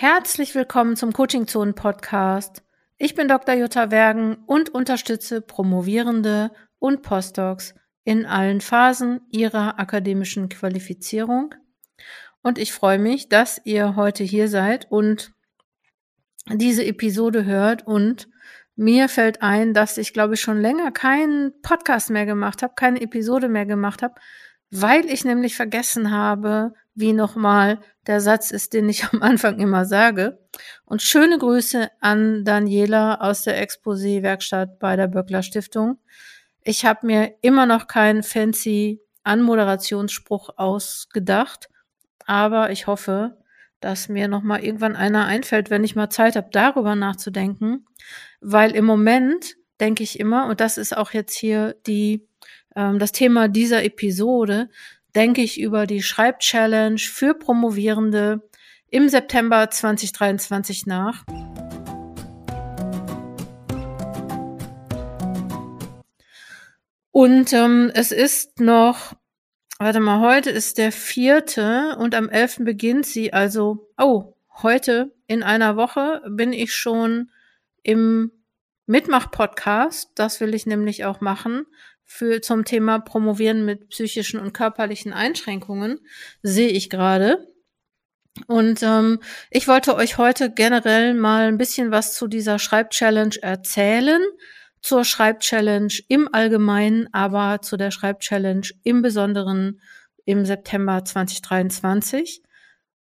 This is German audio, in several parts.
Herzlich willkommen zum Coaching Zonen Podcast. Ich bin Dr. Jutta Wergen und unterstütze Promovierende und Postdocs in allen Phasen ihrer akademischen Qualifizierung. Und ich freue mich, dass ihr heute hier seid und diese Episode hört. Und mir fällt ein, dass ich, glaube ich, schon länger keinen Podcast mehr gemacht habe, keine Episode mehr gemacht habe, weil ich nämlich vergessen habe, wie nochmal der Satz ist, den ich am Anfang immer sage. Und schöne Grüße an Daniela aus der Exposé-Werkstatt bei der Böckler Stiftung. Ich habe mir immer noch keinen fancy Anmoderationsspruch ausgedacht, aber ich hoffe, dass mir noch mal irgendwann einer einfällt, wenn ich mal Zeit habe, darüber nachzudenken, weil im Moment denke ich immer, und das ist auch jetzt hier die ähm, das Thema dieser Episode, denke ich über die Schreibchallenge für Promovierende im September 2023 nach. Und ähm, es ist noch, warte mal, heute ist der vierte und am elften beginnt sie. Also, oh, heute in einer Woche bin ich schon im Mitmach-Podcast. Das will ich nämlich auch machen für zum Thema Promovieren mit psychischen und körperlichen Einschränkungen sehe ich gerade. Und ähm, ich wollte euch heute generell mal ein bisschen was zu dieser Schreibchallenge erzählen, zur Schreibchallenge im Allgemeinen, aber zu der Schreibchallenge im Besonderen im September 2023.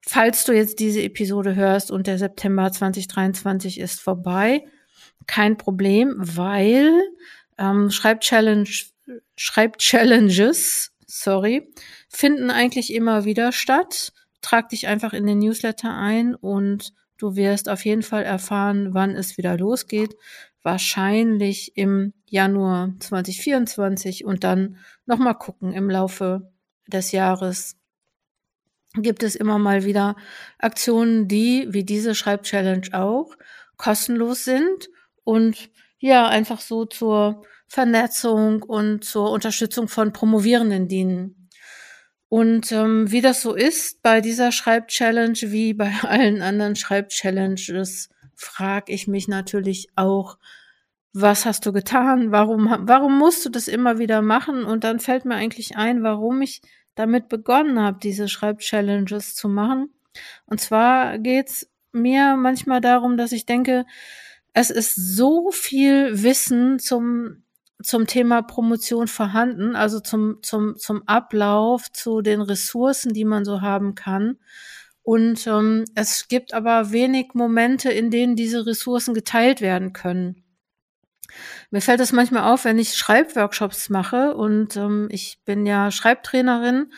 Falls du jetzt diese Episode hörst und der September 2023 ist vorbei, kein Problem, weil ähm, Schreibchallenge Schreibchallenges, sorry, finden eigentlich immer wieder statt. Trag dich einfach in den Newsletter ein und du wirst auf jeden Fall erfahren, wann es wieder losgeht. Wahrscheinlich im Januar 2024 und dann nochmal gucken im Laufe des Jahres gibt es immer mal wieder Aktionen, die, wie diese Schreibchallenge auch, kostenlos sind und ja, einfach so zur Vernetzung und zur Unterstützung von Promovierenden dienen. Und ähm, wie das so ist bei dieser Schreibchallenge, wie bei allen anderen Schreibchallenges, frage ich mich natürlich auch, was hast du getan? Warum, warum musst du das immer wieder machen? Und dann fällt mir eigentlich ein, warum ich damit begonnen habe, diese Schreibchallenges zu machen. Und zwar geht's mir manchmal darum, dass ich denke, es ist so viel Wissen zum zum Thema Promotion vorhanden, also zum, zum, zum Ablauf, zu den Ressourcen, die man so haben kann. Und ähm, es gibt aber wenig Momente, in denen diese Ressourcen geteilt werden können. Mir fällt es manchmal auf, wenn ich Schreibworkshops mache und ähm, ich bin ja Schreibtrainerin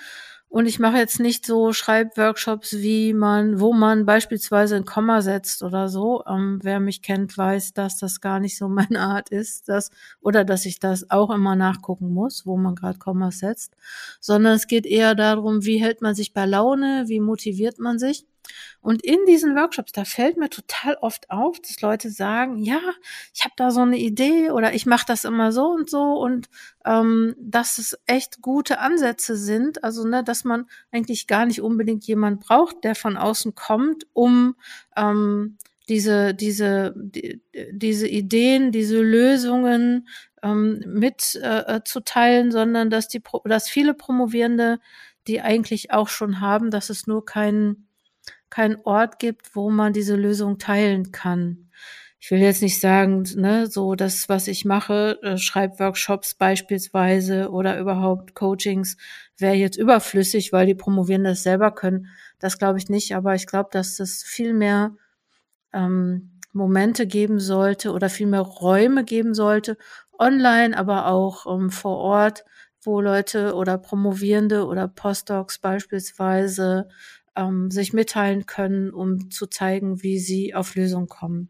und ich mache jetzt nicht so Schreibworkshops, wie man, wo man beispielsweise ein Komma setzt oder so. Ähm, wer mich kennt, weiß, dass das gar nicht so meine Art ist, dass, oder dass ich das auch immer nachgucken muss, wo man gerade Kommas setzt. Sondern es geht eher darum, wie hält man sich bei Laune, wie motiviert man sich. Und in diesen Workshops, da fällt mir total oft auf, dass Leute sagen, ja, ich habe da so eine Idee oder ich mache das immer so und so und ähm, dass es echt gute Ansätze sind. Also, ne, dass man eigentlich gar nicht unbedingt jemand braucht, der von außen kommt, um ähm, diese, diese, die, diese Ideen, diese Lösungen ähm, mit äh, zu teilen, sondern dass die, dass viele Promovierende die eigentlich auch schon haben, dass es nur keinen keinen Ort gibt, wo man diese Lösung teilen kann. Ich will jetzt nicht sagen, ne, so das, was ich mache, äh, Schreibworkshops beispielsweise oder überhaupt Coachings, wäre jetzt überflüssig, weil die Promovierenden das selber können. Das glaube ich nicht, aber ich glaube, dass es viel mehr ähm, Momente geben sollte oder viel mehr Räume geben sollte, online, aber auch ähm, vor Ort, wo Leute oder Promovierende oder Postdocs beispielsweise ähm, sich mitteilen können, um zu zeigen, wie sie auf Lösungen kommen.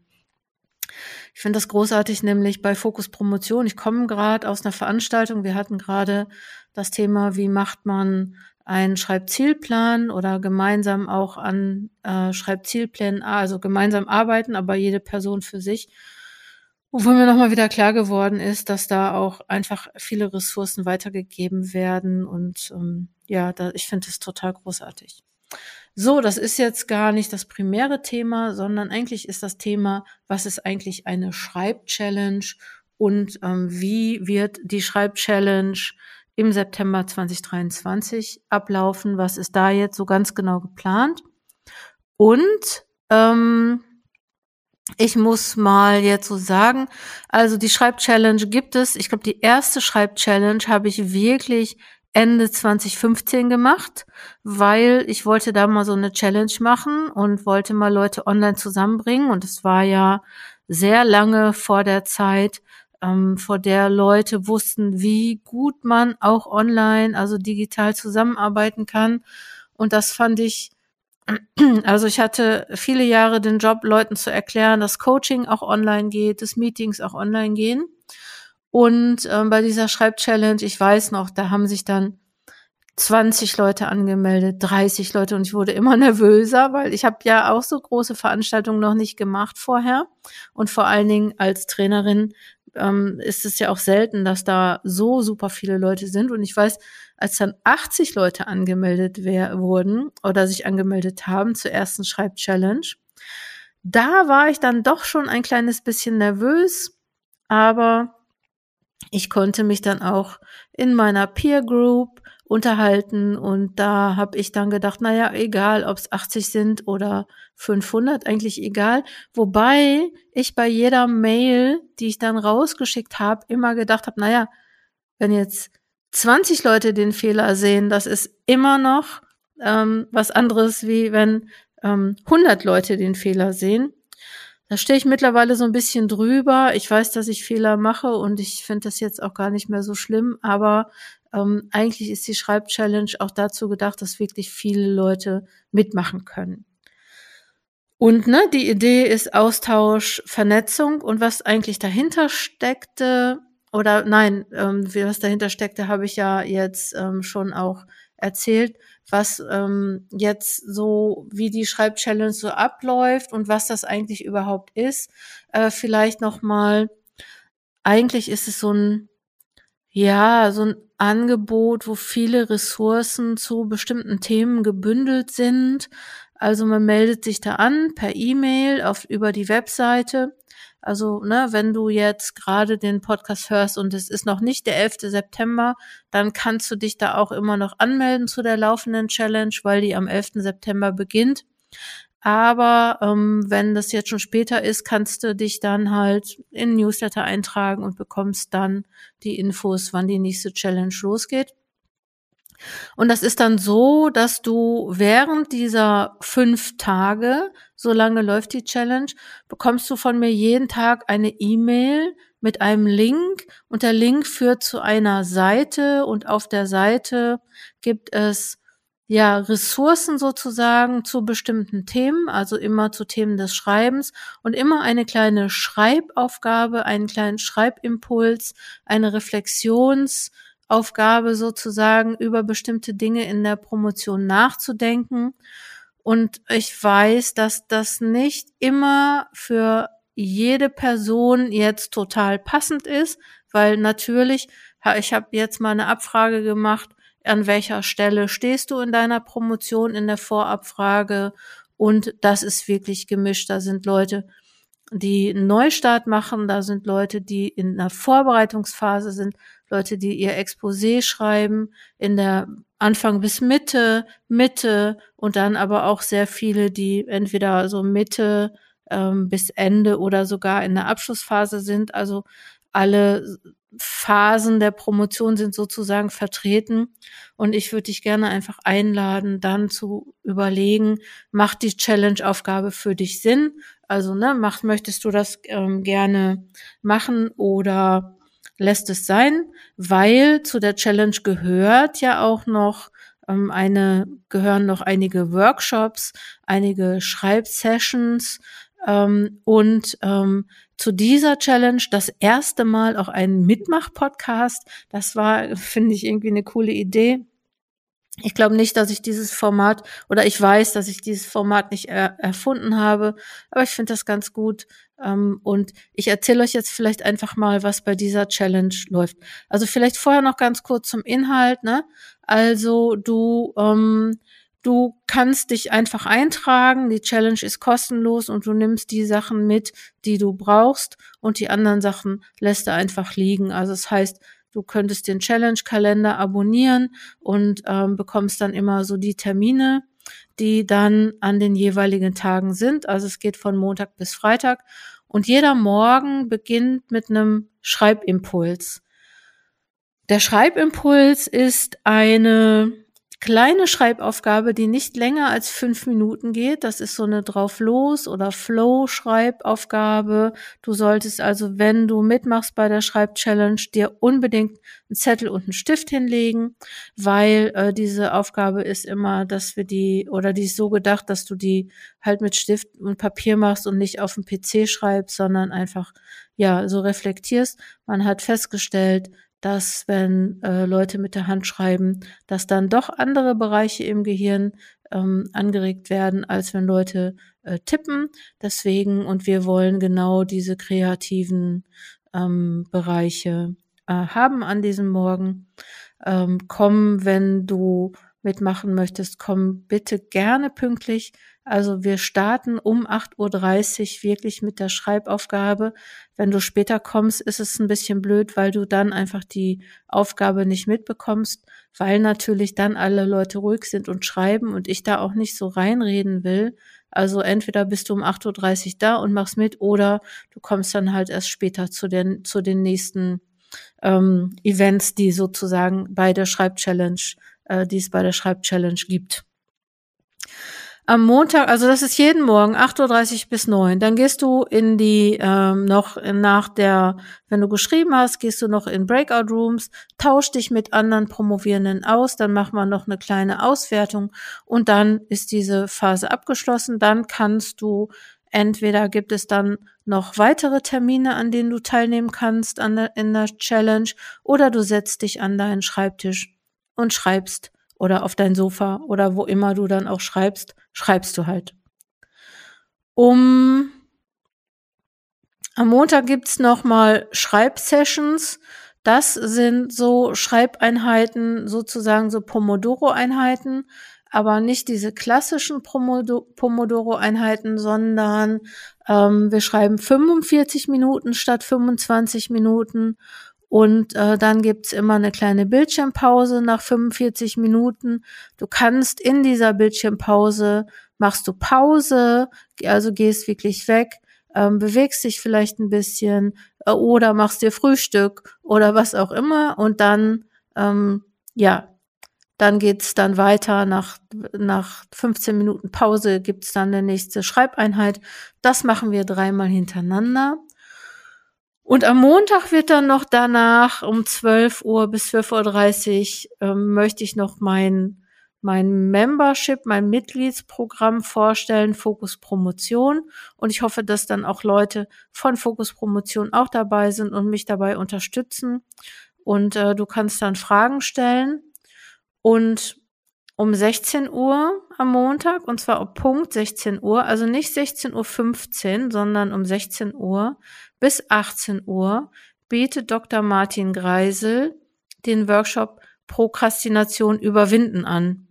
Ich finde das großartig, nämlich bei Fokus Promotion. Ich komme gerade aus einer Veranstaltung. Wir hatten gerade das Thema, wie macht man einen Schreibzielplan oder gemeinsam auch an äh, Schreibzielplänen, also gemeinsam arbeiten, aber jede Person für sich. Wovon mir nochmal wieder klar geworden ist, dass da auch einfach viele Ressourcen weitergegeben werden und ähm, ja, da, ich finde es total großartig. So, das ist jetzt gar nicht das primäre Thema, sondern eigentlich ist das Thema, was ist eigentlich eine Schreibchallenge und ähm, wie wird die Schreibchallenge im September 2023 ablaufen? Was ist da jetzt so ganz genau geplant? Und ähm, ich muss mal jetzt so sagen, also die Schreibchallenge gibt es. Ich glaube, die erste Schreibchallenge habe ich wirklich Ende 2015 gemacht, weil ich wollte da mal so eine Challenge machen und wollte mal Leute online zusammenbringen. Und es war ja sehr lange vor der Zeit, ähm, vor der Leute wussten, wie gut man auch online, also digital zusammenarbeiten kann. Und das fand ich also ich hatte viele Jahre den Job, Leuten zu erklären, dass Coaching auch online geht, dass Meetings auch online gehen. Und ähm, bei dieser Schreibchallenge, ich weiß noch, da haben sich dann 20 Leute angemeldet, 30 Leute und ich wurde immer nervöser, weil ich habe ja auch so große Veranstaltungen noch nicht gemacht vorher. Und vor allen Dingen als Trainerin ähm, ist es ja auch selten, dass da so super viele Leute sind. Und ich weiß, als dann 80 Leute angemeldet wurden oder sich angemeldet haben zur ersten Schreibchallenge, da war ich dann doch schon ein kleines bisschen nervös, aber ich konnte mich dann auch in meiner Peer Group unterhalten und da habe ich dann gedacht, naja, egal, ob es 80 sind oder 500, eigentlich egal. Wobei ich bei jeder Mail, die ich dann rausgeschickt habe, immer gedacht habe, naja, wenn jetzt 20 Leute den Fehler sehen, das ist immer noch ähm, was anderes, wie wenn ähm, 100 Leute den Fehler sehen. Da stehe ich mittlerweile so ein bisschen drüber. Ich weiß, dass ich Fehler mache und ich finde das jetzt auch gar nicht mehr so schlimm, aber ähm, eigentlich ist die Schreibchallenge auch dazu gedacht, dass wirklich viele Leute mitmachen können. Und ne, die Idee ist Austausch, Vernetzung und was eigentlich dahinter steckte, oder nein, ähm, was dahinter steckte, habe ich ja jetzt ähm, schon auch erzählt, was ähm, jetzt so, wie die Schreibchallenge so abläuft und was das eigentlich überhaupt ist. Äh, vielleicht nochmal, eigentlich ist es so ein, ja, so ein Angebot, wo viele Ressourcen zu bestimmten Themen gebündelt sind. Also man meldet sich da an per E-Mail auf über die Webseite. Also, ne, wenn du jetzt gerade den Podcast hörst und es ist noch nicht der 11. September, dann kannst du dich da auch immer noch anmelden zu der laufenden Challenge, weil die am 11. September beginnt. Aber ähm, wenn das jetzt schon später ist, kannst du dich dann halt in Newsletter eintragen und bekommst dann die Infos, wann die nächste Challenge losgeht. Und das ist dann so, dass du während dieser fünf Tage, so lange läuft die Challenge, bekommst du von mir jeden Tag eine E-Mail mit einem Link und der Link führt zu einer Seite und auf der Seite gibt es ja, Ressourcen sozusagen zu bestimmten Themen, also immer zu Themen des Schreibens und immer eine kleine Schreibaufgabe, einen kleinen Schreibimpuls, eine Reflexionsaufgabe sozusagen über bestimmte Dinge in der Promotion nachzudenken. Und ich weiß, dass das nicht immer für jede Person jetzt total passend ist, weil natürlich, ich habe jetzt mal eine Abfrage gemacht, an welcher Stelle stehst du in deiner Promotion in der Vorabfrage und das ist wirklich gemischt. Da sind Leute, die einen Neustart machen, da sind Leute, die in einer Vorbereitungsphase sind, Leute, die ihr Exposé schreiben, in der Anfang bis Mitte, Mitte und dann aber auch sehr viele, die entweder so Mitte ähm, bis Ende oder sogar in der Abschlussphase sind. Also alle Phasen der Promotion sind sozusagen vertreten. Und ich würde dich gerne einfach einladen, dann zu überlegen, macht die Challenge-Aufgabe für dich Sinn? Also, ne, macht, möchtest du das ähm, gerne machen oder lässt es sein? Weil zu der Challenge gehört ja auch noch ähm, eine, gehören noch einige Workshops, einige Schreibsessions, ähm, und ähm, zu dieser Challenge das erste Mal auch einen Mitmach-Podcast. Das war, finde ich, irgendwie eine coole Idee. Ich glaube nicht, dass ich dieses Format oder ich weiß, dass ich dieses Format nicht er erfunden habe, aber ich finde das ganz gut. Ähm, und ich erzähle euch jetzt vielleicht einfach mal, was bei dieser Challenge läuft. Also vielleicht vorher noch ganz kurz zum Inhalt. Ne? Also du ähm, Du kannst dich einfach eintragen. Die Challenge ist kostenlos und du nimmst die Sachen mit, die du brauchst und die anderen Sachen lässt du einfach liegen. Also das heißt, du könntest den Challenge-Kalender abonnieren und ähm, bekommst dann immer so die Termine, die dann an den jeweiligen Tagen sind. Also es geht von Montag bis Freitag und jeder Morgen beginnt mit einem Schreibimpuls. Der Schreibimpuls ist eine kleine Schreibaufgabe, die nicht länger als fünf Minuten geht. Das ist so eine Drauf-Los- oder Flow-Schreibaufgabe. Du solltest also, wenn du mitmachst bei der Schreib-Challenge, dir unbedingt einen Zettel und einen Stift hinlegen, weil äh, diese Aufgabe ist immer, dass wir die, oder die ist so gedacht, dass du die halt mit Stift und Papier machst und nicht auf dem PC schreibst, sondern einfach, ja, so reflektierst. Man hat festgestellt, dass wenn äh, Leute mit der Hand schreiben, dass dann doch andere Bereiche im Gehirn ähm, angeregt werden, als wenn Leute äh, tippen. Deswegen, und wir wollen genau diese kreativen ähm, Bereiche äh, haben an diesem Morgen. Ähm, komm, wenn du mitmachen möchtest, komm bitte gerne pünktlich. Also wir starten um 8.30 Uhr wirklich mit der Schreibaufgabe. Wenn du später kommst, ist es ein bisschen blöd, weil du dann einfach die Aufgabe nicht mitbekommst, weil natürlich dann alle Leute ruhig sind und schreiben und ich da auch nicht so reinreden will. Also entweder bist du um 8.30 Uhr da und machst mit oder du kommst dann halt erst später zu den, zu den nächsten ähm, Events, die sozusagen bei der Schreibchallenge, äh, die es bei der Schreibchallenge gibt am Montag, also das ist jeden Morgen 8.30 Uhr bis 9. Dann gehst du in die, ähm, noch nach der, wenn du geschrieben hast, gehst du noch in Breakout Rooms, tausch dich mit anderen Promovierenden aus, dann machen wir noch eine kleine Auswertung und dann ist diese Phase abgeschlossen. Dann kannst du entweder gibt es dann noch weitere Termine, an denen du teilnehmen kannst an der, in der Challenge oder du setzt dich an deinen Schreibtisch und schreibst oder auf dein Sofa oder wo immer du dann auch schreibst, schreibst du halt. Um am Montag gibt's noch mal Schreibsessions. Das sind so Schreibeinheiten, sozusagen so Pomodoro-Einheiten, aber nicht diese klassischen Pomodoro-Einheiten, sondern ähm, wir schreiben 45 Minuten statt 25 Minuten und äh, dann gibt's immer eine kleine Bildschirmpause nach 45 Minuten. Du kannst in dieser Bildschirmpause, machst du Pause, also gehst wirklich weg, ähm, bewegst dich vielleicht ein bisschen äh, oder machst dir Frühstück oder was auch immer. Und dann, ähm, ja, dann geht's dann weiter. Nach, nach 15 Minuten Pause gibt's dann eine nächste Schreibeinheit. Das machen wir dreimal hintereinander. Und am Montag wird dann noch danach um 12 Uhr bis 12.30 Uhr ähm, möchte ich noch mein, mein Membership, mein Mitgliedsprogramm vorstellen, Fokus Promotion. Und ich hoffe, dass dann auch Leute von Fokus Promotion auch dabei sind und mich dabei unterstützen. Und äh, du kannst dann Fragen stellen. Und um 16 Uhr am Montag, und zwar um Punkt 16 Uhr, also nicht 16.15 Uhr, sondern um 16 Uhr, bis 18 Uhr bietet Dr. Martin Greisel den Workshop Prokrastination überwinden an.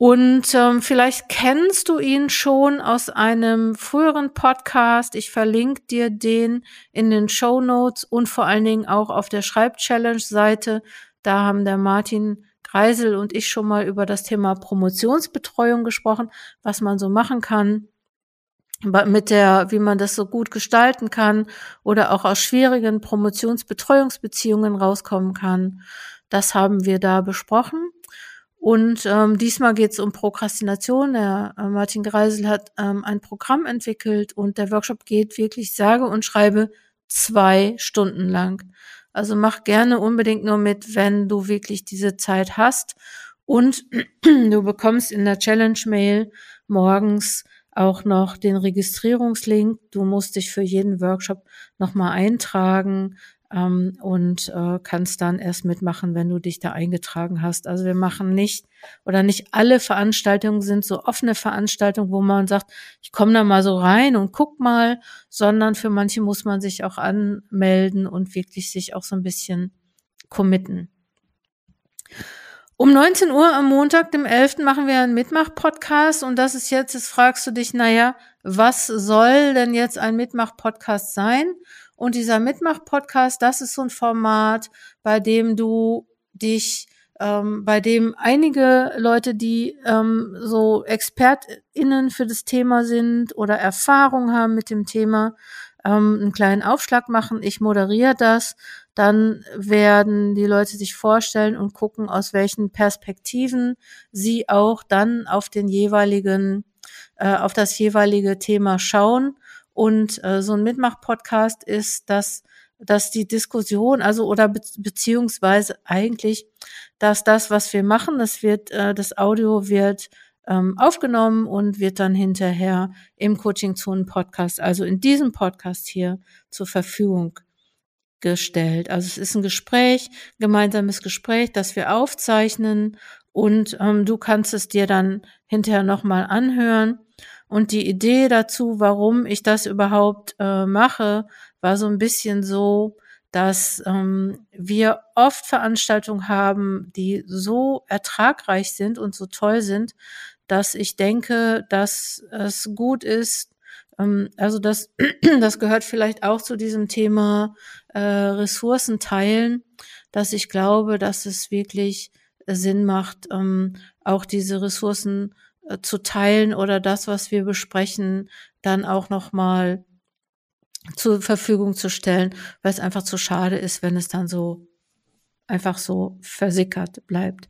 Und ähm, vielleicht kennst du ihn schon aus einem früheren Podcast. Ich verlinke dir den in den Show Notes und vor allen Dingen auch auf der Schreibchallenge-Seite. Da haben der Martin Greisel und ich schon mal über das Thema Promotionsbetreuung gesprochen, was man so machen kann mit der, wie man das so gut gestalten kann oder auch aus schwierigen Promotionsbetreuungsbeziehungen rauskommen kann. Das haben wir da besprochen. Und ähm, diesmal geht es um Prokrastination. Der äh, Martin Greisel hat ähm, ein Programm entwickelt und der Workshop geht wirklich sage und schreibe zwei Stunden lang. Also mach gerne unbedingt nur mit, wenn du wirklich diese Zeit hast. Und du bekommst in der Challenge-Mail morgens auch noch den Registrierungslink. Du musst dich für jeden Workshop nochmal eintragen ähm, und äh, kannst dann erst mitmachen, wenn du dich da eingetragen hast. Also wir machen nicht oder nicht alle Veranstaltungen sind so offene Veranstaltungen, wo man sagt, ich komme da mal so rein und guck mal, sondern für manche muss man sich auch anmelden und wirklich sich auch so ein bisschen committen. Um 19 Uhr am Montag, dem 11. machen wir einen Mitmach-Podcast und das ist jetzt, jetzt fragst du dich, naja, was soll denn jetzt ein Mitmach-Podcast sein? Und dieser Mitmach-Podcast, das ist so ein Format, bei dem du dich, ähm, bei dem einige Leute, die ähm, so ExpertInnen für das Thema sind oder Erfahrung haben mit dem Thema, ähm, einen kleinen Aufschlag machen. Ich moderiere das. Dann werden die Leute sich vorstellen und gucken, aus welchen Perspektiven sie auch dann auf den jeweiligen, äh, auf das jeweilige Thema schauen. Und äh, so ein Mitmach-Podcast ist, dass, dass die Diskussion, also oder be beziehungsweise eigentlich, dass das, was wir machen, das wird, äh, das Audio wird ähm, aufgenommen und wird dann hinterher im Coaching Zonen Podcast, also in diesem Podcast hier zur Verfügung gestellt. Also es ist ein Gespräch, gemeinsames Gespräch, das wir aufzeichnen und ähm, du kannst es dir dann hinterher nochmal anhören. Und die Idee dazu, warum ich das überhaupt äh, mache, war so ein bisschen so, dass ähm, wir oft Veranstaltungen haben, die so ertragreich sind und so toll sind, dass ich denke, dass es gut ist, also das, das gehört vielleicht auch zu diesem Thema äh, Ressourcen teilen, dass ich glaube, dass es wirklich Sinn macht, ähm, auch diese Ressourcen äh, zu teilen oder das, was wir besprechen, dann auch nochmal zur Verfügung zu stellen, weil es einfach zu schade ist, wenn es dann so einfach so versickert bleibt.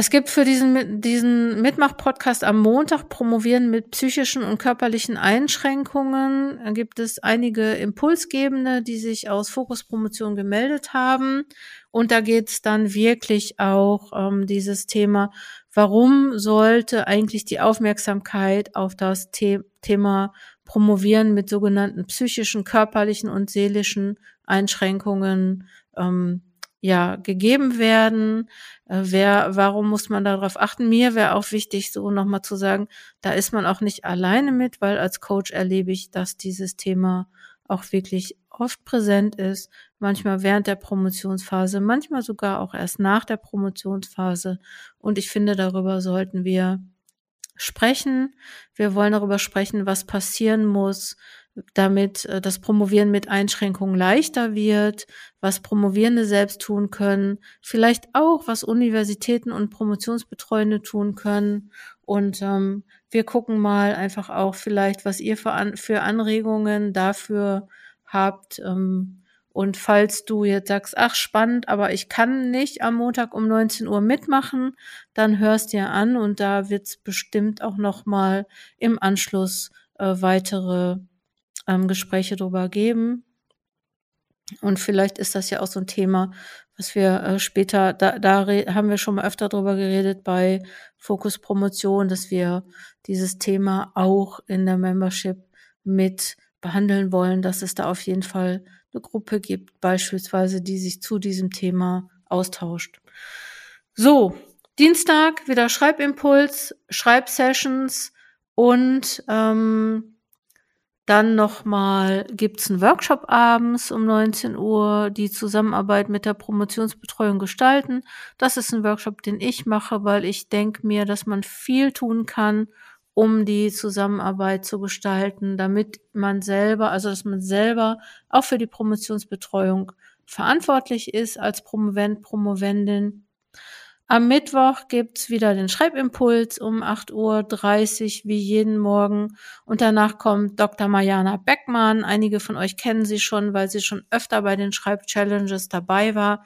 Es gibt für diesen, diesen Mitmach-Podcast am Montag Promovieren mit psychischen und körperlichen Einschränkungen. Da gibt es einige Impulsgebende, die sich aus Fokuspromotion gemeldet haben. Und da geht es dann wirklich auch um ähm, dieses Thema, warum sollte eigentlich die Aufmerksamkeit auf das The Thema Promovieren mit sogenannten psychischen, körperlichen und seelischen Einschränkungen ähm, ja gegeben werden. Äh, wer, warum muss man darauf achten? Mir wäre auch wichtig, so nochmal zu sagen, da ist man auch nicht alleine mit, weil als Coach erlebe ich, dass dieses Thema auch wirklich oft präsent ist, manchmal während der Promotionsphase, manchmal sogar auch erst nach der Promotionsphase. Und ich finde, darüber sollten wir sprechen. Wir wollen darüber sprechen, was passieren muss, damit äh, das Promovieren mit Einschränkungen leichter wird, was Promovierende selbst tun können, vielleicht auch, was Universitäten und Promotionsbetreuende tun können. Und ähm, wir gucken mal einfach auch vielleicht, was ihr für, An für Anregungen dafür habt. Ähm, und falls du jetzt sagst, ach spannend, aber ich kann nicht am Montag um 19 Uhr mitmachen, dann hörst dir an und da wird es bestimmt auch noch mal im Anschluss äh, weitere ähm, Gespräche drüber geben. Und vielleicht ist das ja auch so ein Thema, was wir äh, später, da, da haben wir schon mal öfter drüber geredet bei Fokus Promotion, dass wir dieses Thema auch in der Membership mit behandeln wollen, dass es da auf jeden Fall eine Gruppe gibt, beispielsweise, die sich zu diesem Thema austauscht. So, Dienstag wieder Schreibimpuls, Schreibsessions und ähm, dann nochmal gibt's einen Workshop abends um 19 Uhr, die Zusammenarbeit mit der Promotionsbetreuung gestalten. Das ist ein Workshop, den ich mache, weil ich denke mir, dass man viel tun kann, um die Zusammenarbeit zu gestalten, damit man selber, also dass man selber auch für die Promotionsbetreuung verantwortlich ist als Promovent, Promovendin am Mittwoch gibt's wieder den Schreibimpuls um 8.30 Uhr, wie jeden Morgen. Und danach kommt Dr. Mariana Beckmann. Einige von euch kennen sie schon, weil sie schon öfter bei den Schreibchallenges dabei war.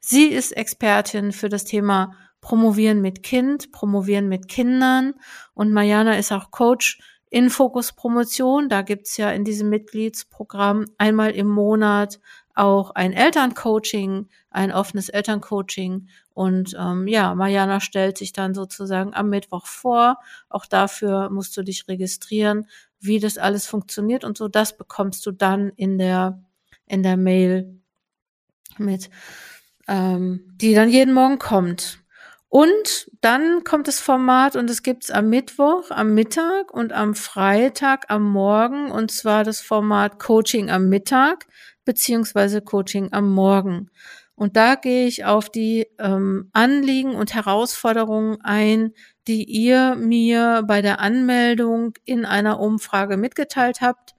Sie ist Expertin für das Thema Promovieren mit Kind, Promovieren mit Kindern. Und Mariana ist auch Coach in Fokus Promotion. Da gibt's ja in diesem Mitgliedsprogramm einmal im Monat auch ein Elterncoaching, ein offenes Elterncoaching. Und ähm, ja, Mariana stellt sich dann sozusagen am Mittwoch vor. Auch dafür musst du dich registrieren, wie das alles funktioniert und so. Das bekommst du dann in der in der Mail mit, ähm, die dann jeden Morgen kommt. Und dann kommt das Format und es gibt's am Mittwoch, am Mittag und am Freitag am Morgen und zwar das Format Coaching am Mittag beziehungsweise Coaching am Morgen. Und da gehe ich auf die ähm, Anliegen und Herausforderungen ein, die ihr mir bei der Anmeldung in einer Umfrage mitgeteilt habt.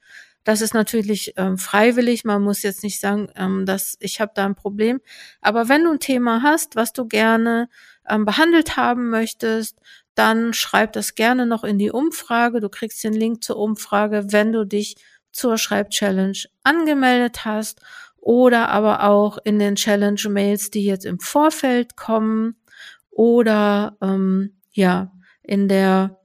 Das ist natürlich ähm, freiwillig. Man muss jetzt nicht sagen, ähm, dass ich habe da ein Problem. Aber wenn du ein Thema hast, was du gerne ähm, behandelt haben möchtest, dann schreib das gerne noch in die Umfrage. Du kriegst den Link zur Umfrage, wenn du dich zur Schreibchallenge angemeldet hast oder aber auch in den Challenge-Mails, die jetzt im Vorfeld kommen oder ähm, ja in der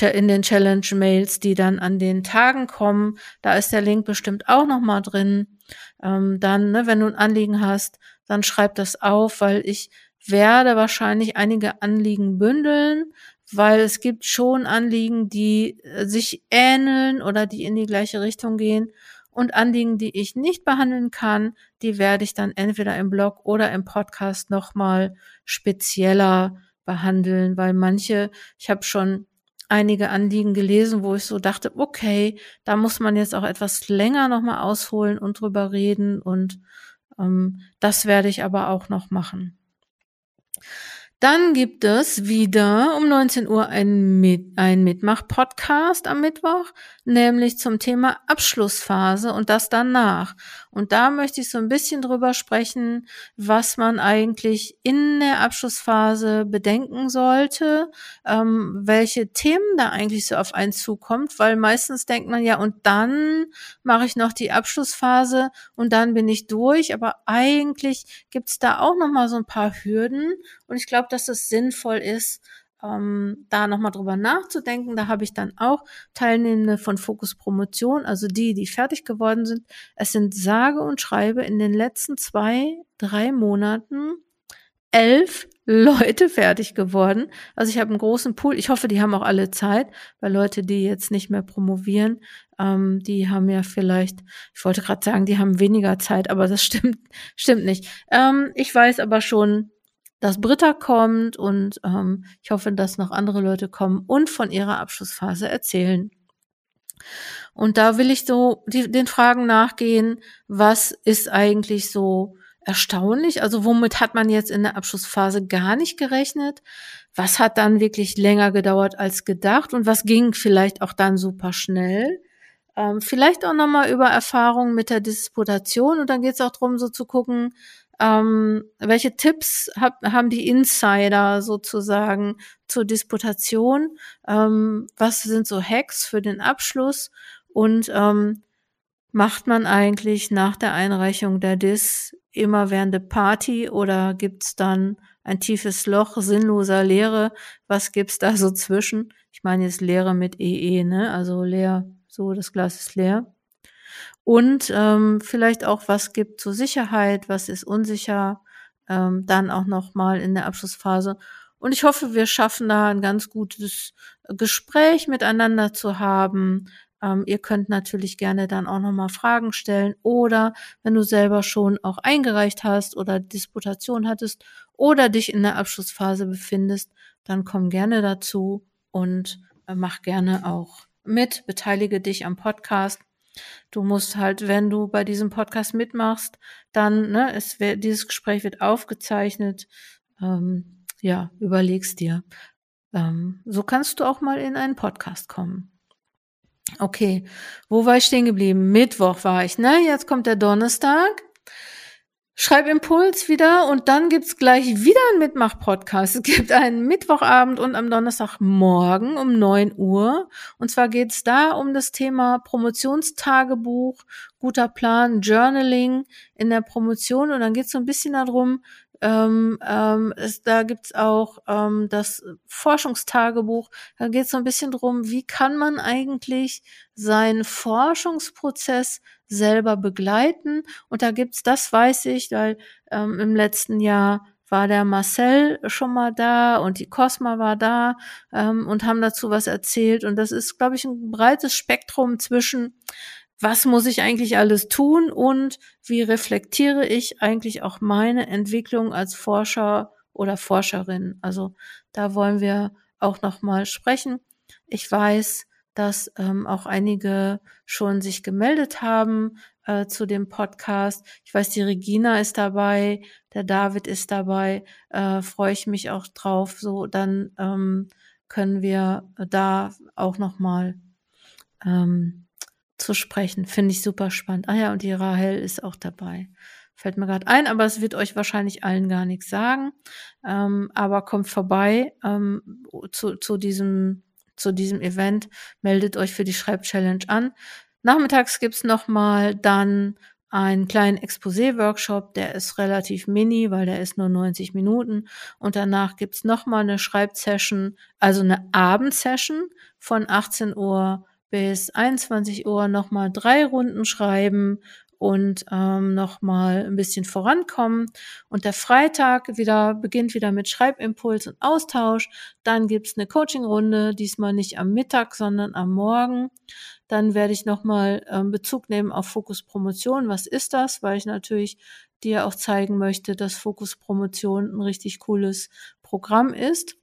in den Challenge-Mails, die dann an den Tagen kommen. Da ist der Link bestimmt auch noch mal drin. Ähm, dann, ne, wenn du ein Anliegen hast, dann schreib das auf, weil ich werde wahrscheinlich einige Anliegen bündeln, weil es gibt schon Anliegen, die äh, sich ähneln oder die in die gleiche Richtung gehen. Und Anliegen, die ich nicht behandeln kann, die werde ich dann entweder im Blog oder im Podcast nochmal spezieller behandeln, weil manche, ich habe schon einige Anliegen gelesen, wo ich so dachte, okay, da muss man jetzt auch etwas länger nochmal ausholen und drüber reden und ähm, das werde ich aber auch noch machen. Dann gibt es wieder um 19 Uhr ein, Mit ein Mitmach-Podcast am Mittwoch, nämlich zum Thema Abschlussphase und das danach. Und da möchte ich so ein bisschen drüber sprechen, was man eigentlich in der Abschlussphase bedenken sollte, ähm, welche Themen da eigentlich so auf einen zukommt, weil meistens denkt man ja, und dann mache ich noch die Abschlussphase und dann bin ich durch. Aber eigentlich gibt's da auch noch mal so ein paar Hürden und ich glaube, dass es sinnvoll ist, ähm, da nochmal drüber nachzudenken. Da habe ich dann auch Teilnehmende von Fokus Promotion, also die, die fertig geworden sind. Es sind sage und schreibe in den letzten zwei, drei Monaten elf Leute fertig geworden. Also ich habe einen großen Pool. Ich hoffe, die haben auch alle Zeit, weil Leute, die jetzt nicht mehr promovieren, ähm, die haben ja vielleicht, ich wollte gerade sagen, die haben weniger Zeit, aber das stimmt, stimmt nicht. Ähm, ich weiß aber schon, dass Britta kommt und ähm, ich hoffe, dass noch andere Leute kommen und von ihrer Abschlussphase erzählen. Und da will ich so die, den Fragen nachgehen, was ist eigentlich so erstaunlich? Also womit hat man jetzt in der Abschlussphase gar nicht gerechnet? Was hat dann wirklich länger gedauert als gedacht? Und was ging vielleicht auch dann super schnell? Ähm, vielleicht auch nochmal über Erfahrungen mit der Disputation. Und dann geht es auch darum, so zu gucken, ähm, welche Tipps hab, haben die Insider sozusagen zur Disputation? Ähm, was sind so Hacks für den Abschluss? Und ähm, macht man eigentlich nach der Einreichung der Dis immer während Party oder gibt's dann ein tiefes Loch sinnloser Leere? Was gibt's da so zwischen? Ich meine jetzt Leere mit EE, e, ne? Also leer, so das Glas ist leer und ähm, vielleicht auch, was gibt zur Sicherheit, was ist unsicher, ähm, dann auch noch mal in der Abschlussphase. Und ich hoffe, wir schaffen da ein ganz gutes Gespräch miteinander zu haben. Ähm, ihr könnt natürlich gerne dann auch noch mal Fragen stellen oder wenn du selber schon auch eingereicht hast oder Disputation hattest oder dich in der Abschlussphase befindest, dann komm gerne dazu und äh, mach gerne auch mit, beteilige dich am Podcast Du musst halt, wenn du bei diesem Podcast mitmachst, dann, ne, es wird, dieses Gespräch wird aufgezeichnet. Ähm, ja, überlegst dir. Ähm, so kannst du auch mal in einen Podcast kommen. Okay, wo war ich stehen geblieben? Mittwoch war ich, ne? Jetzt kommt der Donnerstag. Schreibimpuls wieder und dann gibt's gleich wieder einen Mitmach-Podcast. Es gibt einen Mittwochabend und am Donnerstagmorgen um neun Uhr. Und zwar geht's da um das Thema Promotionstagebuch, guter Plan, Journaling in der Promotion. Und dann geht's so ein bisschen darum, ähm, ähm, es, da gibt's auch ähm, das Forschungstagebuch. Da geht's so ein bisschen drum, wie kann man eigentlich seinen Forschungsprozess selber begleiten. Und da gibt's, das weiß ich, weil ähm, im letzten Jahr war der Marcel schon mal da und die Cosma war da ähm, und haben dazu was erzählt. Und das ist, glaube ich, ein breites Spektrum zwischen was muss ich eigentlich alles tun und wie reflektiere ich eigentlich auch meine Entwicklung als Forscher oder Forscherin. Also da wollen wir auch noch mal sprechen. Ich weiß, dass ähm, auch einige schon sich gemeldet haben äh, zu dem Podcast. Ich weiß, die Regina ist dabei, der David ist dabei. Äh, Freue ich mich auch drauf. So, dann ähm, können wir da auch noch mal ähm, zu sprechen. Finde ich super spannend. Ah ja, und die Rahel ist auch dabei. Fällt mir gerade ein, aber es wird euch wahrscheinlich allen gar nichts sagen. Ähm, aber kommt vorbei ähm, zu, zu, diesem, zu diesem Event, meldet euch für die Schreibchallenge an. Nachmittags gibt's noch mal dann einen kleinen Exposé-Workshop, der ist relativ mini, weil der ist nur 90 Minuten. Und danach gibt's noch mal eine Schreibsession, also eine Abendsession von 18 Uhr bis 21 Uhr noch mal drei Runden schreiben und ähm, noch mal ein bisschen vorankommen. Und der Freitag wieder beginnt wieder mit Schreibimpuls und Austausch. Dann gibt's eine Coachingrunde, diesmal nicht am Mittag, sondern am Morgen. Dann werde ich noch mal ähm, Bezug nehmen auf Fokus Promotion. Was ist das? Weil ich natürlich dir auch zeigen möchte, dass Fokus Promotion ein richtig cooles Programm ist.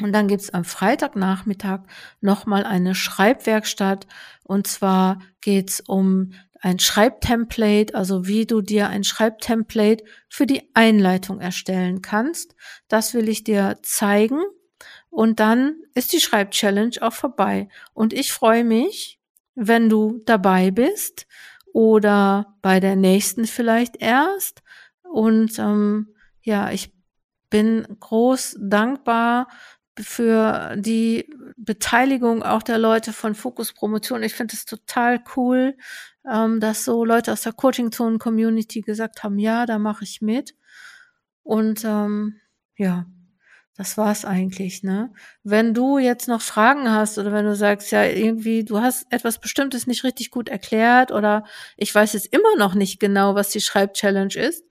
Und dann gibt's am Freitagnachmittag nochmal eine Schreibwerkstatt. Und zwar geht's um ein Schreibtemplate, also wie du dir ein Schreibtemplate für die Einleitung erstellen kannst. Das will ich dir zeigen. Und dann ist die Schreibchallenge auch vorbei. Und ich freue mich, wenn du dabei bist oder bei der nächsten vielleicht erst. Und ähm, ja, ich bin groß dankbar für die Beteiligung auch der Leute von Fokus Promotion. Ich finde es total cool, ähm, dass so Leute aus der Coaching-Zone-Community gesagt haben, ja, da mache ich mit. Und ähm, ja, das war's eigentlich, ne? Wenn du jetzt noch Fragen hast oder wenn du sagst, ja, irgendwie, du hast etwas Bestimmtes nicht richtig gut erklärt oder ich weiß jetzt immer noch nicht genau, was die Schreibchallenge ist,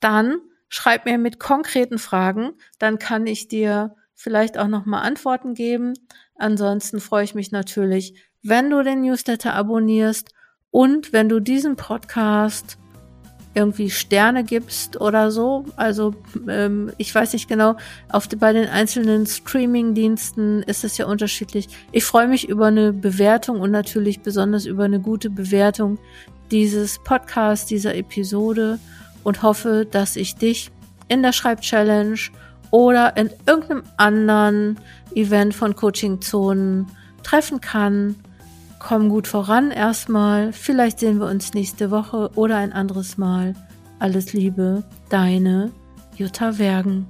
dann schreib mir mit konkreten Fragen, dann kann ich dir vielleicht auch noch mal Antworten geben. Ansonsten freue ich mich natürlich, wenn du den Newsletter abonnierst und wenn du diesen Podcast irgendwie Sterne gibst oder so. Also ähm, ich weiß nicht genau, auf die, bei den einzelnen Streaming-Diensten ist es ja unterschiedlich. Ich freue mich über eine Bewertung und natürlich besonders über eine gute Bewertung dieses Podcasts, dieser Episode und hoffe, dass ich dich in der Schreibchallenge oder in irgendeinem anderen Event von Coaching Zonen treffen kann komm gut voran erstmal. Vielleicht sehen wir uns nächste Woche oder ein anderes Mal. Alles Liebe, deine Jutta Wergen.